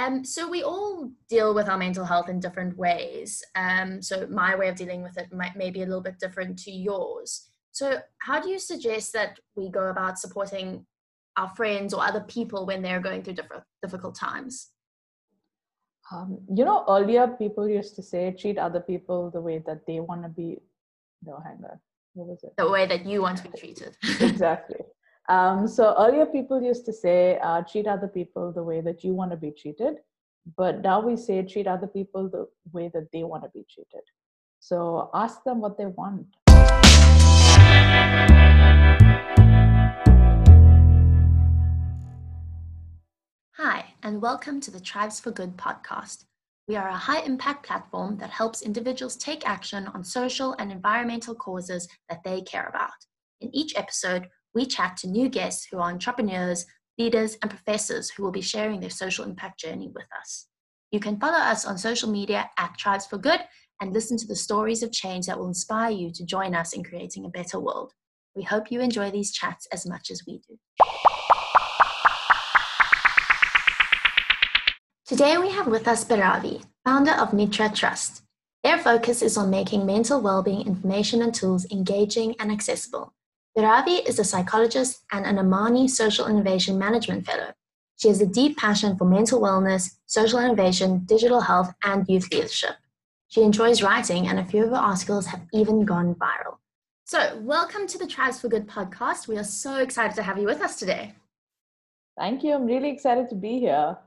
Um, so we all deal with our mental health in different ways. Um, so my way of dealing with it might may be a little bit different to yours. So how do you suggest that we go about supporting our friends or other people when they're going through different difficult times? Um, you know, earlier people used to say treat other people the way that they want to be. No, hang on. What was it? The way that you want to be treated. exactly. Um, so earlier people used to say uh, treat other people the way that you want to be treated, but now we say treat other people the way that they want to be treated. So ask them what they want. Hi, and welcome to the Tribes for Good podcast. We are a high impact platform that helps individuals take action on social and environmental causes that they care about. In each episode, we chat to new guests who are entrepreneurs, leaders, and professors who will be sharing their social impact journey with us. You can follow us on social media at Tribes for Good and listen to the stories of change that will inspire you to join us in creating a better world. We hope you enjoy these chats as much as we do. Today we have with us Biravi, founder of Nitra Trust. Their focus is on making mental well-being information and tools engaging and accessible. Biravi is a psychologist and an Amani Social Innovation Management Fellow. She has a deep passion for mental wellness, social innovation, digital health, and youth leadership. She enjoys writing, and a few of her articles have even gone viral. So, welcome to the Tribes for Good podcast. We are so excited to have you with us today. Thank you. I'm really excited to be here.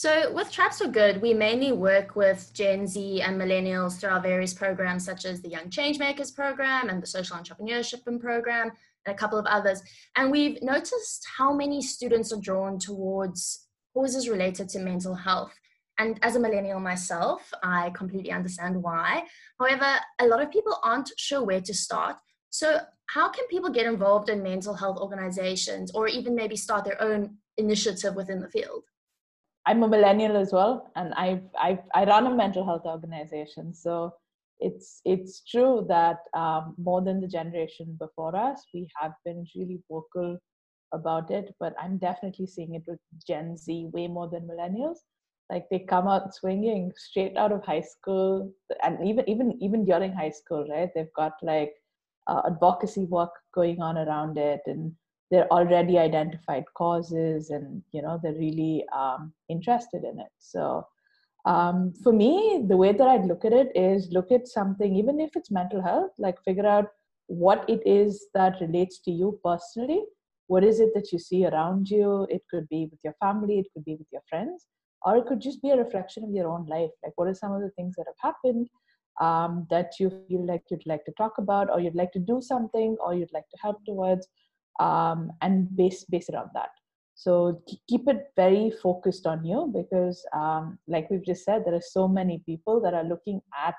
So, with Tribes for Good, we mainly work with Gen Z and millennials through our various programs, such as the Young Changemakers program and the Social Entrepreneurship program, and a couple of others. And we've noticed how many students are drawn towards causes related to mental health. And as a millennial myself, I completely understand why. However, a lot of people aren't sure where to start. So, how can people get involved in mental health organizations or even maybe start their own initiative within the field? I'm a millennial as well, and I I I run a mental health organization. So it's it's true that um, more than the generation before us, we have been really vocal about it. But I'm definitely seeing it with Gen Z way more than millennials. Like they come out swinging straight out of high school, and even even even during high school, right? They've got like uh, advocacy work going on around it, and they're already identified causes and you know they're really um, interested in it. So um, for me the way that i'd look at it is look at something even if it's mental health like figure out what it is that relates to you personally. What is it that you see around you? It could be with your family it could be with your friends or it could just be a reflection of your own life. Like what are some of the things that have happened um, that you feel like you'd like to talk about or you'd like to do something or you'd like to help towards um, and base base it on that. So keep it very focused on you because um, like we've just said there are so many people that are looking at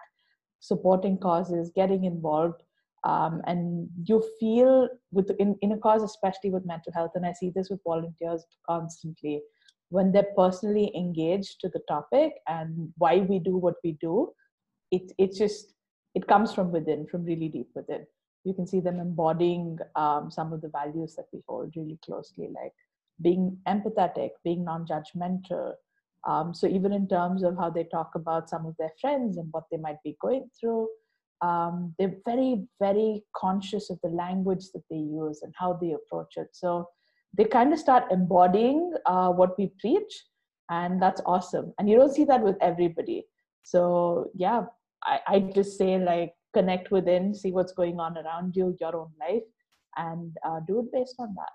supporting causes getting involved um, and you feel with in, in a cause especially with mental health and i see this with volunteers constantly when they're personally engaged to the topic and why we do what we do it, it's just it comes from within from really deep within you can see them embodying um, some of the values that we hold really closely, like being empathetic, being non judgmental. Um, so, even in terms of how they talk about some of their friends and what they might be going through, um, they're very, very conscious of the language that they use and how they approach it. So, they kind of start embodying uh, what we preach, and that's awesome. And you don't see that with everybody. So, yeah, I, I just say, like, connect within, see what's going on around you, your own life, and uh, do it based on that.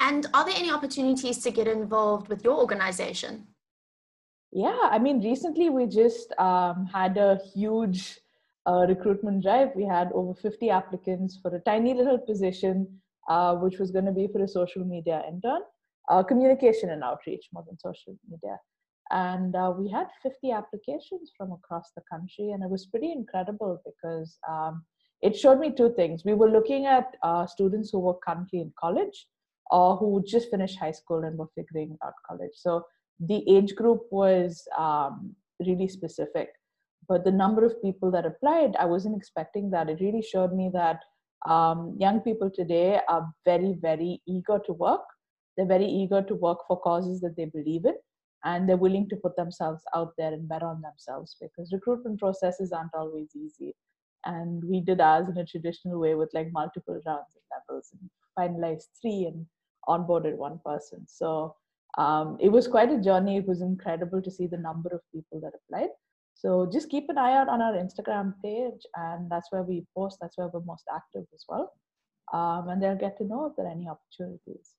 And are there any opportunities to get involved with your organization? Yeah, I mean, recently we just um, had a huge uh, recruitment drive. We had over 50 applicants for a tiny little position, uh, which was going to be for a social media intern, uh, communication and outreach more than social media and uh, we had 50 applications from across the country and it was pretty incredible because um, it showed me two things. We were looking at uh, students who were currently in college or who just finished high school and were figuring out college. So the age group was um, really specific but the number of people that applied i wasn't expecting that. It really showed me that um, young people today are very very eager to work. They're very eager to work for causes that they believe in and they're willing to put themselves out there and bet on themselves because recruitment processes aren't always easy. And we did ours in a traditional way with like multiple rounds and levels and finalized three and onboarded one person. So um, it was quite a journey. It was incredible to see the number of people that applied. So just keep an eye out on our instagram page and that's where we post. That's where we're most active as well. Um, and they'll get to know if there are any opportunities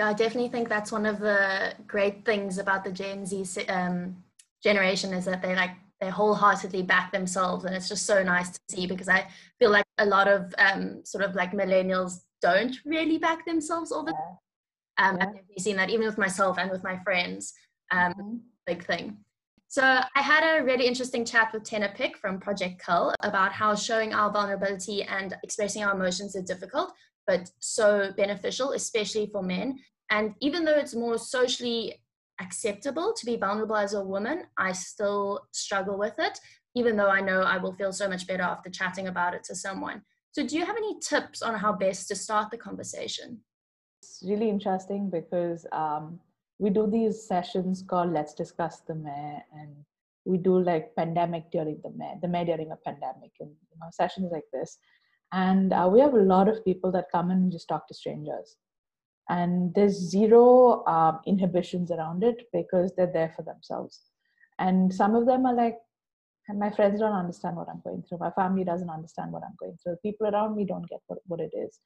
yeah, I definitely think that's one of the great things about the Gen Z um, generation is that they like they wholeheartedly back themselves, and it's just so nice to see because I feel like a lot of um, sort of like millennials don't really back themselves all the time. Um, yeah. I've definitely seen that even with myself and with my friends. Um, mm-hmm. Big thing. So I had a really interesting chat with Tenna Pick from Project Cull about how showing our vulnerability and expressing our emotions is difficult, but so beneficial, especially for men. And even though it's more socially acceptable to be vulnerable as a woman, I still struggle with it, even though I know I will feel so much better after chatting about it to someone. So, do you have any tips on how best to start the conversation? It's really interesting because um, we do these sessions called Let's Discuss the Mayor, and we do like pandemic during the Mayor, the Mayor during a pandemic, and you know, sessions like this. And uh, we have a lot of people that come in and just talk to strangers. And there's zero um, inhibitions around it because they're there for themselves. And some of them are like my friends don't understand what i'm going through. My family doesn't understand what i'm going through. People around me don't get what, what it is.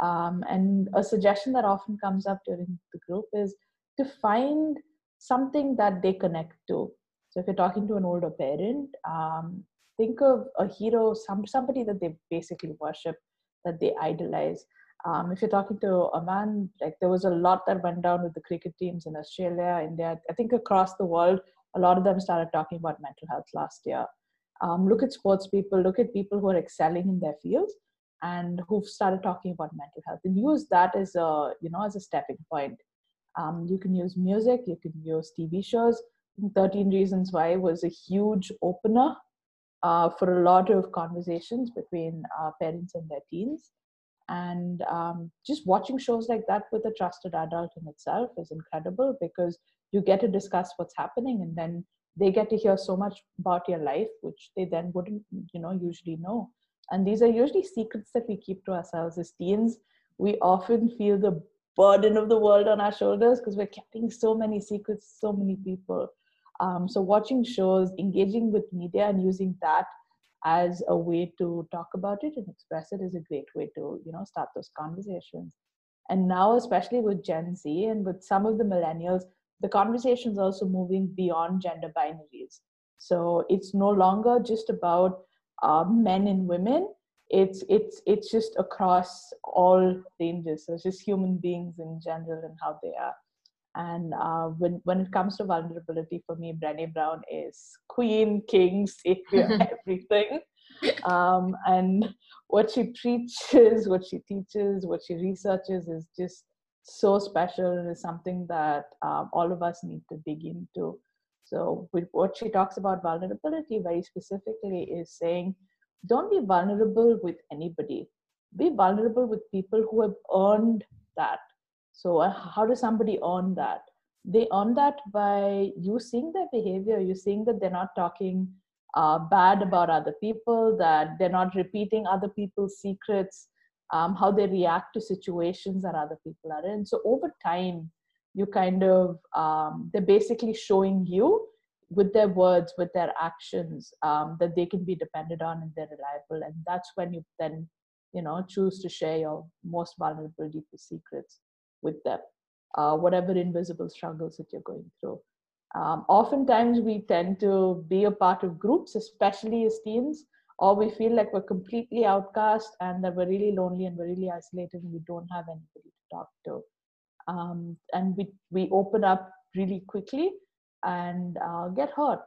Um, and a suggestion that often comes up during the group is to find something that they connect to. So if you're talking to an older parent um, think of a hero some somebody that they basically worship that they idolize um, if you're talking to a man, like there was a lot that went down with the cricket teams in Australia, India, I think across the world, a lot of them started talking about mental health last year. Um, look at sports people, look at people who are excelling in their fields and who've started talking about mental health and use that as a, you know, as a stepping point. Um, you can use music, you can use TV shows. 13 Reasons Why was a huge opener uh, for a lot of conversations between uh, parents and their teens. And um, just watching shows like that with a trusted adult in itself is incredible because you get to discuss what's happening and then they get to hear so much about your life which they then wouldn't you know usually know. And these are usually secrets that we keep to ourselves. As teens we often feel the burden of the world on our shoulders because we're carrying so many secrets so many people um, so watching shows engaging with media and using that as a way to talk about it and express it is a great way to you know start those conversations. And now especially with gen z and with some of the millennials the conversation is also moving beyond gender binaries. So it's no longer just about uh, men and women. It's it's it's just across all ranges. So it's just human beings in general and how they are and uh, when when it comes to vulnerability, for me, Brené Brown is queen, king, savior, everything. Um, and what she preaches, what she teaches, what she researches is just so special and is something that um, all of us need to dig into. So, with what she talks about vulnerability very specifically is saying, don't be vulnerable with anybody. Be vulnerable with people who have earned that so uh, how does somebody earn that? They earn that by you seeing their behavior, you seeing that they're not talking uh, bad about other people, that they're not repeating other people's secrets, um, how they react to situations that other people are in. So over time, you kind of um, they're basically showing you with their words, with their actions, um, that they can be depended on and they're reliable. And that's when you then, you know, choose to share your most vulnerable, deepest secrets with them, uh, whatever invisible struggles that you're going through. Um, oftentimes, we tend to be a part of groups, especially as teens, or we feel like we're completely outcast and that we're really lonely and we're really isolated and we don't have anybody to talk to. Um, and we, we open up really quickly and uh, get hurt.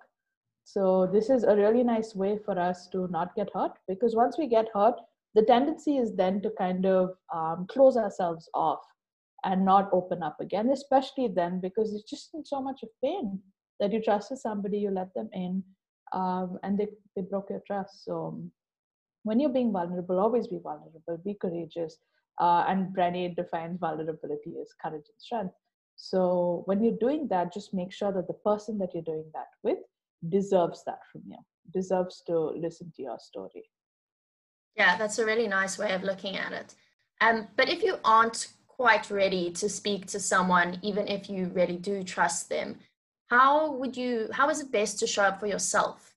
So, this is a really nice way for us to not get hurt because once we get hurt, the tendency is then to kind of um, close ourselves off and not open up again, especially then because it's just in so much of pain that you trusted somebody, you let them in, um, and they, they broke your trust. So um, when you're being vulnerable, always be vulnerable, be courageous. Uh, and Brené defines vulnerability as courage and strength. So when you're doing that, just make sure that the person that you're doing that with deserves that from you, deserves to listen to your story. Yeah, that's a really nice way of looking at it. Um, but if you aren't quite ready to speak to someone, even if you really do trust them, how would you, how is it best to show up for yourself?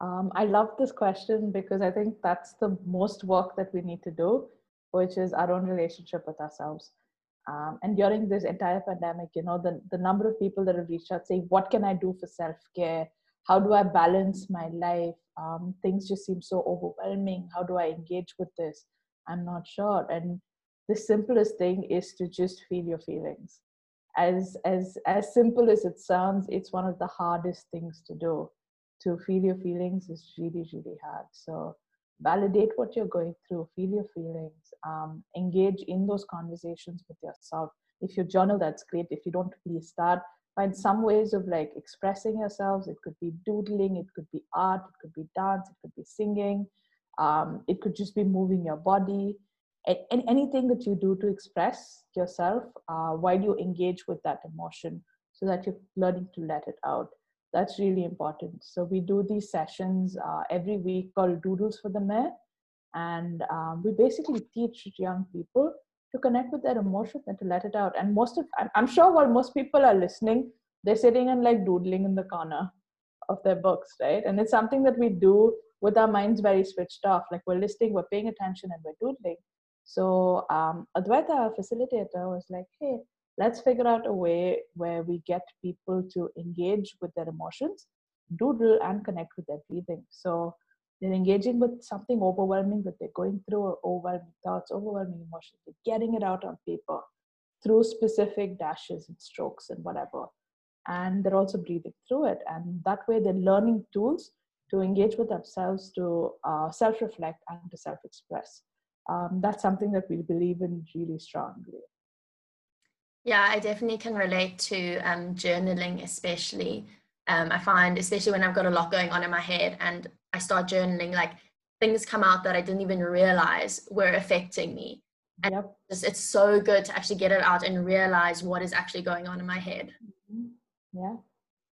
Um, I love this question because I think that's the most work that we need to do, which is our own relationship with ourselves. Um, and during this entire pandemic, you know, the, the number of people that have reached out saying, What can I do for self care? How do I balance my life? Um, things just seem so overwhelming. How do I engage with this? I'm not sure. And the simplest thing is to just feel your feelings. As as as simple as it sounds, it's one of the hardest things to do. To feel your feelings is really, really hard. So validate what you're going through, feel your feelings, um, engage in those conversations with yourself. If you journal, that's great. If you don't, please start. Find some ways of like expressing yourselves. It could be doodling, it could be art, it could be dance, it could be singing, um, it could just be moving your body. And anything that you do to express yourself uh, while you engage with that emotion so that you're learning to let it out. That's really important. So we do these sessions uh, every week called doodles for the mayor. And um, we basically teach young people to connect with their emotions and to let it out. And most of i'm sure while most people are listening they're sitting and like doodling in the corner of their books right? And it's something that we do with our minds very switched off. Like we're listening we're paying attention and we're doodling so um, advaita facilitator was like hey let's figure out a way where we get people to engage with their emotions doodle and connect with their breathing. So they're engaging with something overwhelming that they're going through overwhelming thoughts overwhelming emotions. They're getting it out on paper through specific dashes and strokes and whatever. And they're also breathing through it. And that way they're learning tools to engage with themselves to uh, self-reflect and to self-express um, that's something that we believe in really strongly yeah, I definitely can relate to um, journaling, especially. Um, I find, especially when I've got a lot going on in my head and I start journaling, like things come out that I didn't even realize were affecting me. And yep. it's, it's so good to actually get it out and realize what is actually going on in my head. Mm-hmm. Yeah.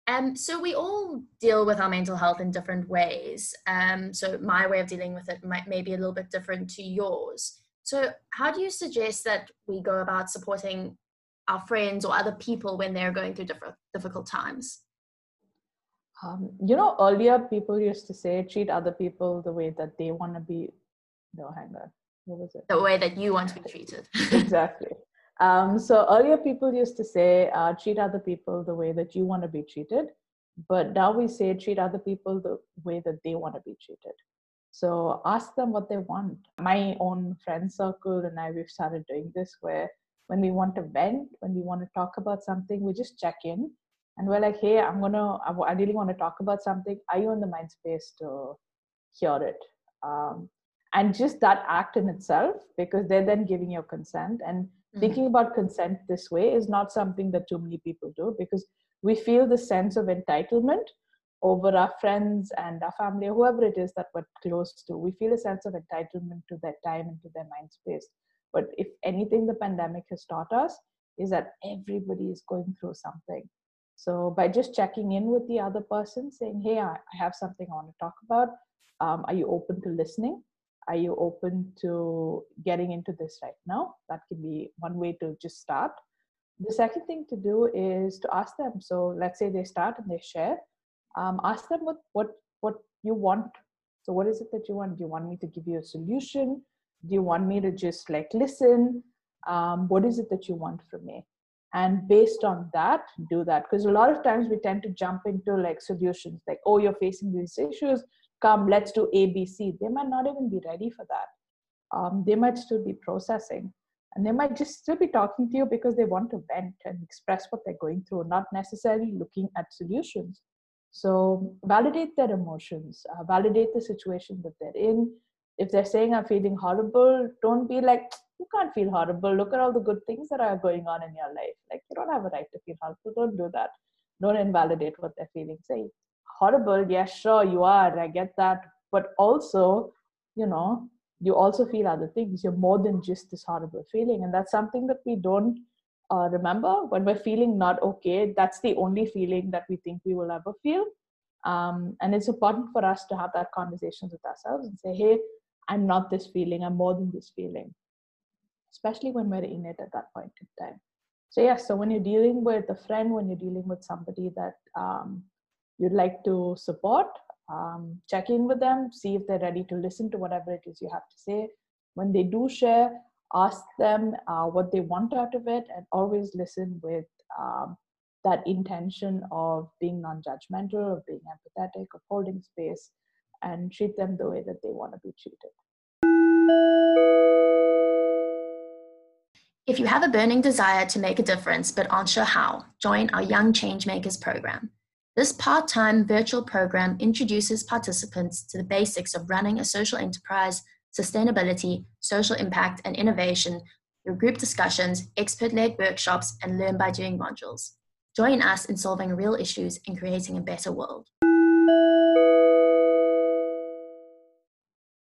Um, so we all deal with our mental health in different ways. Um, so my way of dealing with it might may be a little bit different to yours. So how do you suggest that we go about supporting our friends or other people when they're going through different difficult times? Um, you know earlier people used to say treat other people the way that they want to be. No hang on. What was it? The way that you want to be treated. Exactly um, so earlier people used to say uh, treat other people the way that you want to be treated but now we say treat other people the way that they want to be treated so ask them what they want my own friend circle and i we've started doing this where when we want to vent, when we want to talk about something, we just check in and we're like, hey, I'm gonna, I really want to talk about something. Are you in the mind space to hear it? Um, and just that act in itself, because they're then giving your consent. And mm-hmm. thinking about consent this way is not something that too many people do because we feel the sense of entitlement over our friends and our family, or whoever it is that we're close to. We feel a sense of entitlement to their time and to their mind space. But if anything, the pandemic has taught us is that everybody is going through something. So by just checking in with the other person, saying, "Hey, I, have something I want to talk about. Um, are you open to listening? Are you open to getting into this right now?" That can be one way to just start. The second thing to do is to ask them. So let's say they start and they share. Um, ask them what what what you want. So what is it that you want? Do you want me to give you a solution? do you want me to just like listen um, what is it that you want from me and based on that do that because a lot of times we tend to jump into like solutions like oh you're facing these issues come let's do abc they might not even be ready for that. Um, they might still be processing. And they might just still be talking to you because they want to vent and express what they're going through not necessarily looking at solutions. So validate their emotions. Uh, validate the situation that they're in. If they're saying i'm feeling horrible don't be like you can't feel horrible. Look at all the good things that are going on in your life. Like you don't have a right to feel horrible. Don't do that. Don't invalidate what they're feeling. Say horrible yeah sure you are i get that. But also you know you also feel other things. You're more than just this horrible feeling. And that's something that we don't uh, remember. When we're feeling not okay that's the only feeling that we think we will ever feel. Um, and it's important for us to have that conversation with ourselves and say hey i'm not this feeling. I'm more than this feeling. Especially when we're in it at that point in time. So yes so when you're dealing with a friend when you're dealing with somebody that um, you'd like to support um, check in with them see if they're ready to listen to whatever it is you have to say. When they do share ask them uh, what they want out of it and always listen with um, that intention of being non-judgmental of being empathetic of holding space and treat them the way that they want to be treated. If you have a burning desire to make a difference but aren't sure how join our young changemakers program this part-time virtual program introduces participants to the basics of running a social enterprise sustainability, social impact, and innovation through group discussions, expert led workshops, and learn by doing modules. Join us in solving real issues and creating a better world.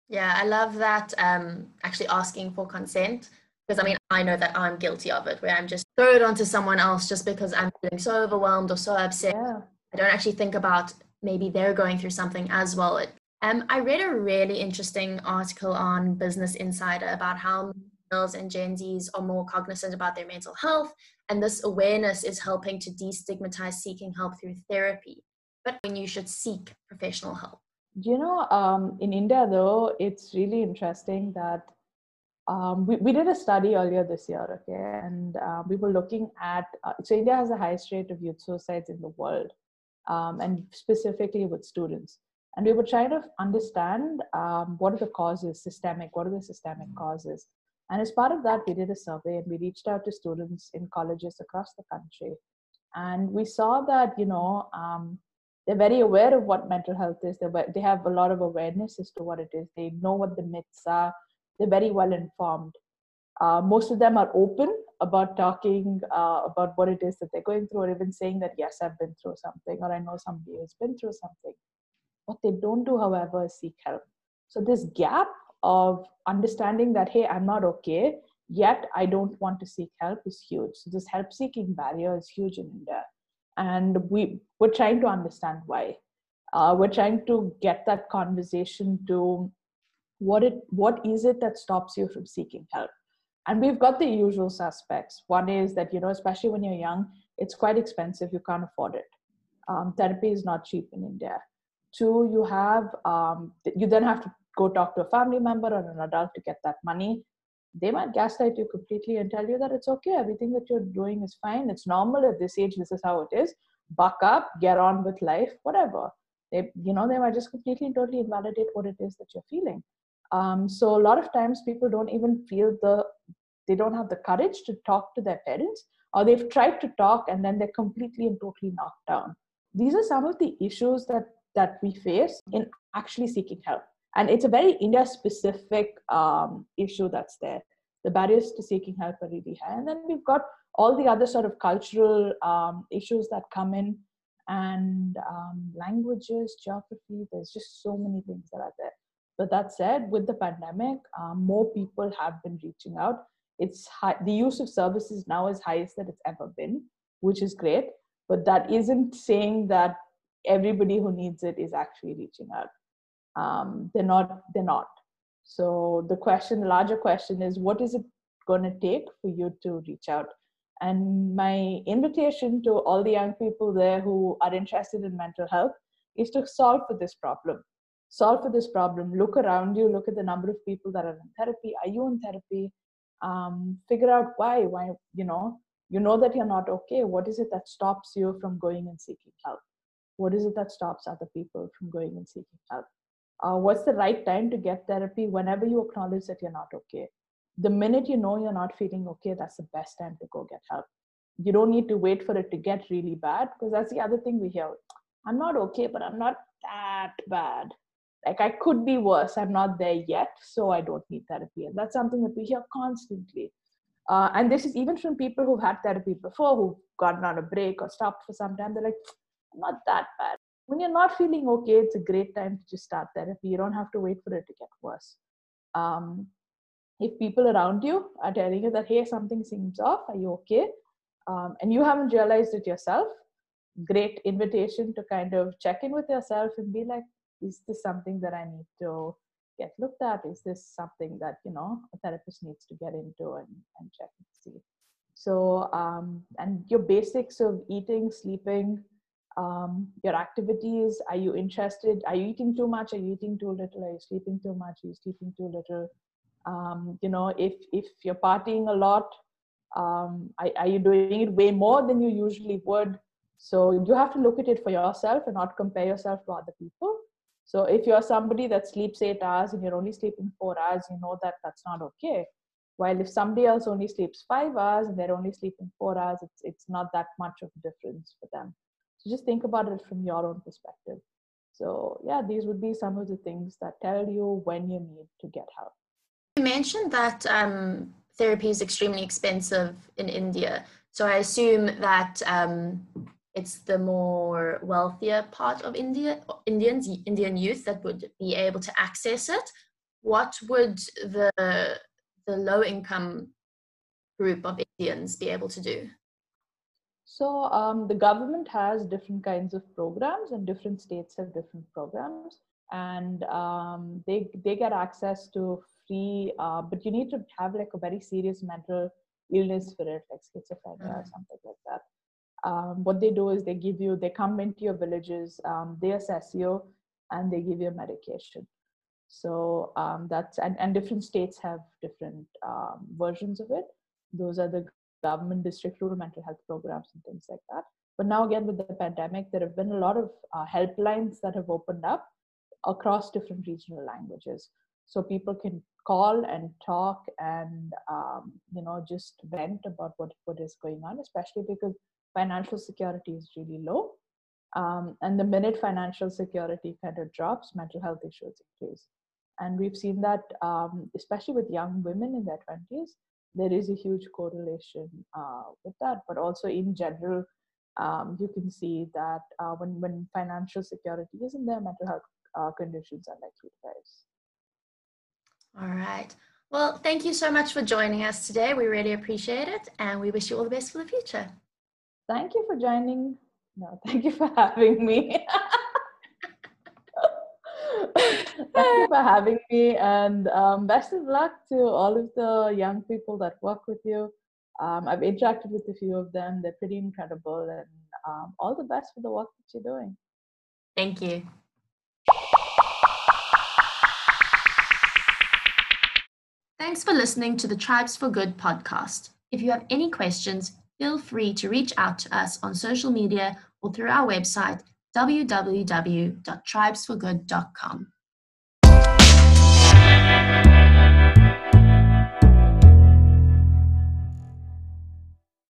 Yeah, I love that um, actually asking for consent because I mean, I know that I'm guilty of it where I'm just throw it onto someone else just because I'm feeling so overwhelmed or so upset. Yeah. I don't actually think about maybe they're going through something as well. It um, I read a really interesting article on Business Insider about how millennials and Gen Zs are more cognizant about their mental health, and this awareness is helping to destigmatize seeking help through therapy. But when you should seek professional help. You know, um, in India, though, it's really interesting that um, we, we did a study earlier this year, okay, and uh, we were looking at uh, so India has the highest rate of youth suicides in the world, um, and specifically with students. And we were trying to understand um, what are the causes systemic what are the systemic mm. causes? And as part of that we did a survey and we reached out to students in colleges across the country. And we saw that you know um, they're very aware of what mental health is. They they have a lot of awareness as to what it is. They know what the myths are. They're very well informed. Uh, most of them are open about talking uh, about what it is that they're going through or even saying that yes i've been through something or i know somebody who's been through something what they don't do, however, is seek help. So this gap of understanding that, hey, I'm not okay, yet I don't want to seek help is huge. So this help seeking barrier is huge in India. And we, we're trying to understand why. Uh, we're trying to get that conversation to what it what is it that stops you from seeking help and we've got the usual suspects. One is that you know especially when you're young it's quite expensive. You can't afford it. Um, therapy is not cheap in india. Two, you have um, you then have to go talk to a family member or an adult to get that money. They might gaslight you completely and tell you that it's okay, everything that you're doing is fine, it's normal at this age, this is how it is. Buck up, get on with life, whatever. They, you know, they might just completely totally invalidate what it is that you're feeling. Um, so a lot of times people don't even feel the they don't have the courage to talk to their parents or they've tried to talk and then they're completely and totally knocked down these are some of the issues that that we face in actually seeking help. And it's a very India specific um, issue that's there. The barriers to seeking help are really high. And then we've got all the other sort of cultural um, issues that come in and um, languages, geography. There's just so many things that are there. But that said, with the pandemic, um, more people have been reaching out. It's high, the use of services now is highest that it's ever been, which is great. But that isn't saying that everybody who needs it is actually reaching out um, they're not they're not so the question the larger question is what is it going to take for you to reach out and my invitation to all the young people there who are interested in mental health is to solve for this problem solve for this problem look around you look at the number of people that are in therapy. Are you in therapy? Um, figure out why why you know you know that you're not okay. What is it that stops you from going and seeking help? What is it that stops other people from going and seeking help? Uh, what's the right time to get therapy? Whenever you acknowledge that you're not okay. The minute you know you're not feeling okay that's the best time to go get help. You don't need to wait for it to get really bad because that's the other thing we hear. I'm not okay but i'm not that bad like i could be worse i'm not there yet so i don't need therapy and that's something that we hear constantly uh, and this is even from people who've had therapy before who've gotten on a break or stopped for some time they're like not that bad. When you're not feeling okay, it's a great time to just start therapy. You don't have to wait for it to get worse. Um, if people around you are telling you that, hey, something seems off, are you okay? um, and you haven't realized it yourself, great invitation to kind of check in with yourself and be like, is this something that I need to get looked at? Is this something that, you know, a therapist needs to get into and, and check and see? So, um, and your basics of eating, sleeping, um, your activities. Are you interested? Are you eating too much? Are you eating too little? Are you sleeping too much? Are you sleeping too little? Um, you know, if if you're partying a lot, um, are, are you doing it way more than you usually would? So you have to look at it for yourself and not compare yourself to other people. So if you're somebody that sleeps eight hours and you're only sleeping four hours, you know that that's not okay. While if somebody else only sleeps five hours and they're only sleeping four hours, it's it's not that much of a difference for them. So just think about it from your own perspective. So yeah, these would be some of the things that tell you when you need to get help. You mentioned that um, therapy is extremely expensive in India. So I assume that um, it's the more wealthier part of India, Indians, Indian youth that would be able to access it. What would the the low income group of Indians be able to do? So um, the government has different kinds of programs, and different states have different programs, and um, they they get access to free, uh, but you need to have like a very serious mental illness for it, like schizophrenia mm-hmm. or something like that. Um, what they do is they give you, they come into your villages, um, they assess you, and they give you medication. So um, that's and, and different states have different um, versions of it. Those are the government district rural mental health programs and things like that. But now again with the pandemic, there have been a lot of uh, helplines that have opened up across different regional languages. So people can call and talk and um, you know just vent about what, what is going on, especially because financial security is really low. Um, and the minute financial security kind of drops, mental health issues increase. And we've seen that, um, especially with young women in their 20s, there is a huge correlation uh, with that. But also in general, um, you can see that uh, when, when financial security isn't there, mental health uh, conditions are likely to rise. All right. Well, thank you so much for joining us today. We really appreciate it, and we wish you all the best for the future. Thank you for joining. No, thank you for having me. Thank you for having me, and um, best of luck to all of the young people that work with you. Um, I've interacted with a few of them; they're pretty incredible, and um, all the best for the work that you're doing. Thank you. Thanks for listening to the Tribes for Good podcast. If you have any questions, feel free to reach out to us on social media or through our website www.tribesforgood.com.